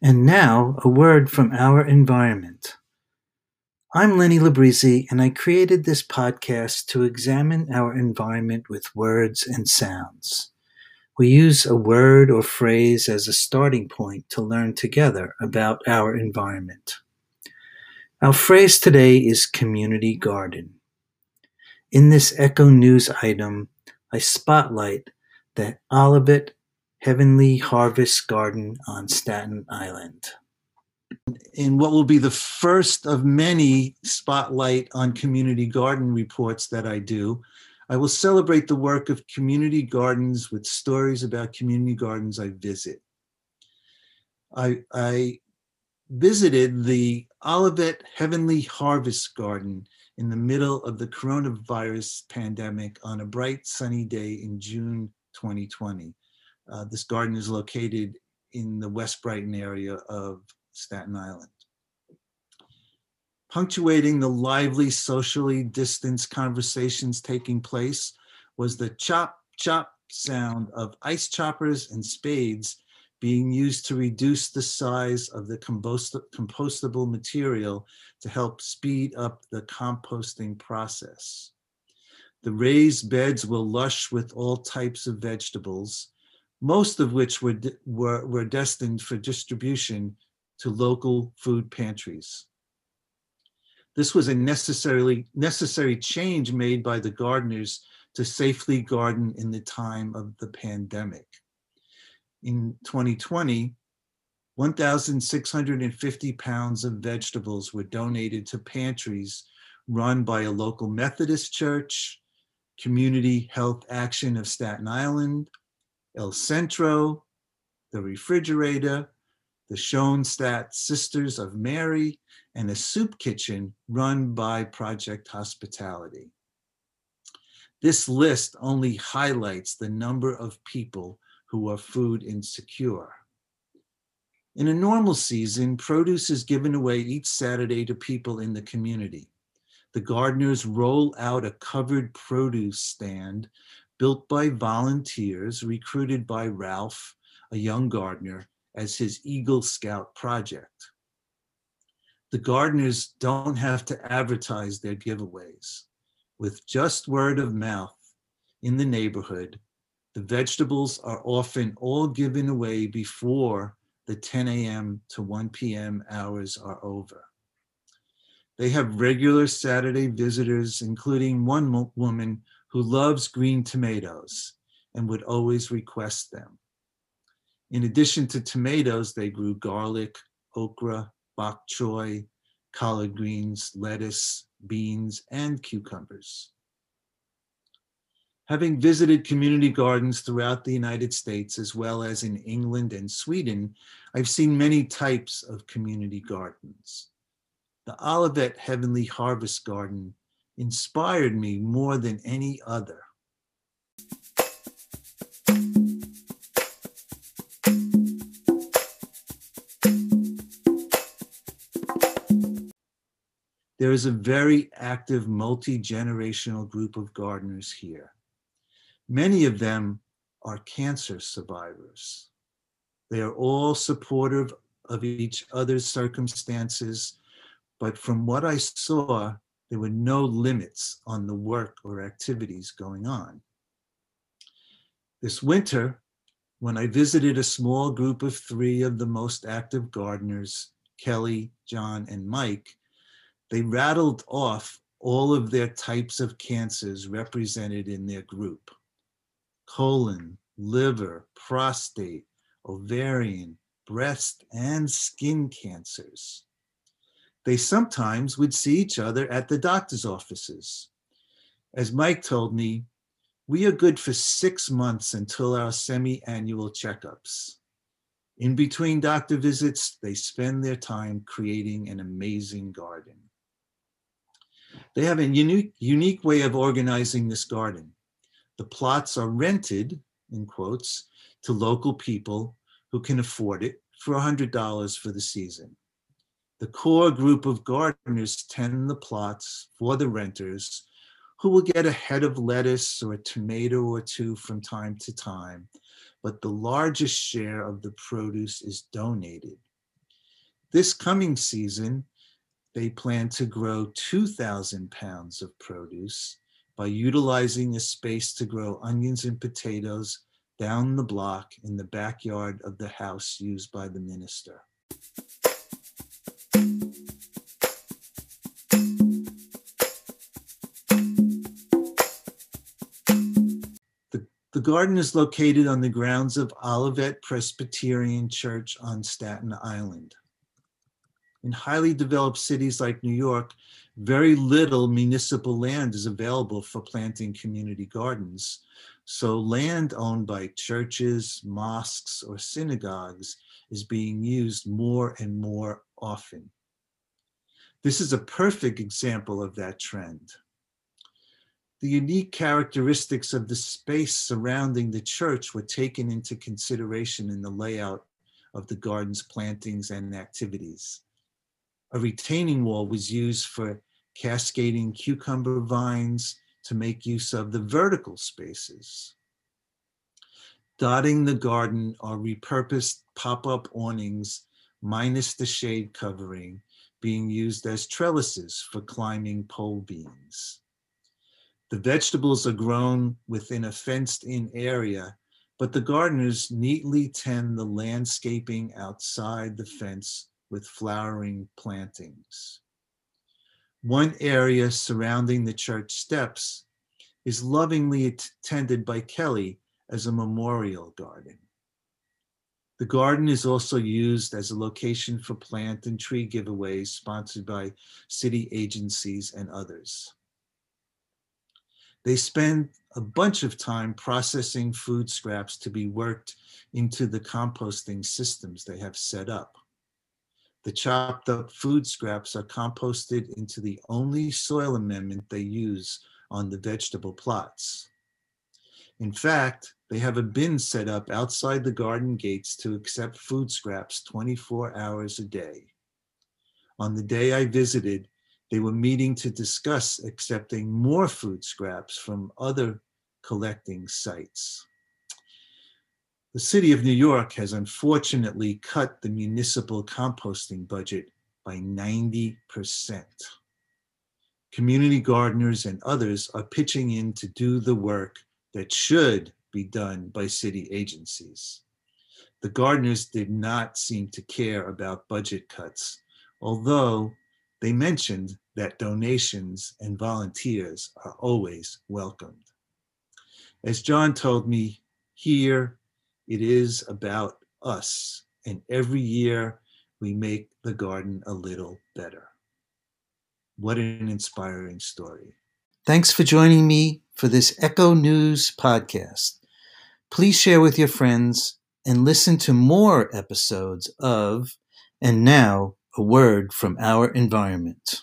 And now, a word from our environment. I'm Lenny Librizzi, and I created this podcast to examine our environment with words and sounds. We use a word or phrase as a starting point to learn together about our environment. Our phrase today is community garden. In this Echo News item, I spotlight the Olivet Heavenly Harvest Garden on Staten Island. In what will be the first of many spotlight on community garden reports that I do, I will celebrate the work of community gardens with stories about community gardens I visit. I, I visited the Olivet Heavenly Harvest Garden in the middle of the coronavirus pandemic on a bright sunny day in June 2020. Uh, this garden is located in the West Brighton area of Staten Island. Punctuating the lively, socially distanced conversations taking place was the chop, chop sound of ice choppers and spades being used to reduce the size of the compost compostable material to help speed up the composting process. The raised beds were lush with all types of vegetables, most of which were, were, were destined for distribution to local food pantries. This was a necessarily necessary change made by the gardeners to safely garden in the time of the pandemic. In 2020, 1,650 pounds of vegetables were donated to pantries run by a local Methodist church, Community Health Action of Staten Island, El Centro, the Refrigerator, the Schoenstatt Sisters of Mary, and a soup kitchen run by Project Hospitality. This list only highlights the number of people who are food insecure. In a normal season, produce is given away each Saturday to people in the community. The gardeners roll out a covered produce stand built by volunteers recruited by Ralph, a young gardener, as his Eagle Scout project. The gardeners don't have to advertise their giveaways. With just word of mouth in the neighborhood, the vegetables are often all given away before the 10 a.m. to 1 p.m. hours are over. They have regular Saturday visitors, including one woman who loves green tomatoes and would always request them. In addition to tomatoes, they grew garlic, okra, bok choy, collard greens, lettuce, beans, and cucumbers. Having visited community gardens throughout the United States, as well as in England and Sweden, I've seen many types of community gardens. The Olivet Heavenly Harvest Garden inspired me more than any other. There is a very active multi-generational group of gardeners here. Many of them are cancer survivors. They are all supportive of each other's circumstances, but from what I saw, there were no limits on the work or activities going on. This winter, when I visited a small group of three of the most active gardeners, Kelly, John, and Mike, they rattled off all of their types of cancers represented in their group colon, liver, prostate, ovarian, breast, and skin cancers. They sometimes would see each other at the doctor's offices. As Mike told me, we are good for six months until our semi annual checkups. In between doctor visits, they spend their time creating an amazing garden. They have a unique, unique way of organizing this garden. The plots are rented, in quotes, to local people who can afford it for $100 for the season. The core group of gardeners tend the plots for the renters who will get a head of lettuce or a tomato or two from time to time, but the largest share of the produce is donated this coming season, they plan to grow 2,000 pounds of produce by utilizing a space to grow onions and potatoes down the block in the backyard of the house used by the minister. Garden is located on the grounds of Olivet Presbyterian Church on Staten Island. In highly developed cities like New York, very little municipal land is available for planting community gardens. So land owned by churches, mosques, or synagogues is being used more and more often. This is a perfect example of that trend. The unique characteristics of the space surrounding the church were taken into consideration in the layout of the garden's plantings and activities. A retaining wall was used for cascading cucumber vines to make use of the vertical spaces. Dotting the garden are repurposed pop-up awnings minus the shade covering being used as trellises for climbing pole beans. The vegetables are grown within a fenced in area, but the gardeners neatly tend the landscaping outside the fence with flowering plantings. One area surrounding the church steps is lovingly tended by Kelly as a memorial garden. The garden is also used as a location for plant and tree giveaways sponsored by city agencies and others. They spend a bunch of time processing food scraps to be worked into the composting systems they have set up. The chopped up food scraps are composted into the only soil amendment they use on the vegetable plots. In fact, they have a bin set up outside the garden gates to accept food scraps 24 hours a day. On the day I visited, they were meeting to discuss accepting more food scraps from other collecting sites. The city of New York has unfortunately cut the municipal composting budget by 90%. Community gardeners and others are pitching in to do the work that should be done by city agencies. The gardeners did not seem to care about budget cuts, although they mentioned that donations and volunteers are always welcomed. As John told me, here it is about us. And every year we make the garden a little better. What an inspiring story. Thanks for joining me for this Echo News podcast. Please share with your friends and listen to more episodes of And Now, a Word from Our Environment.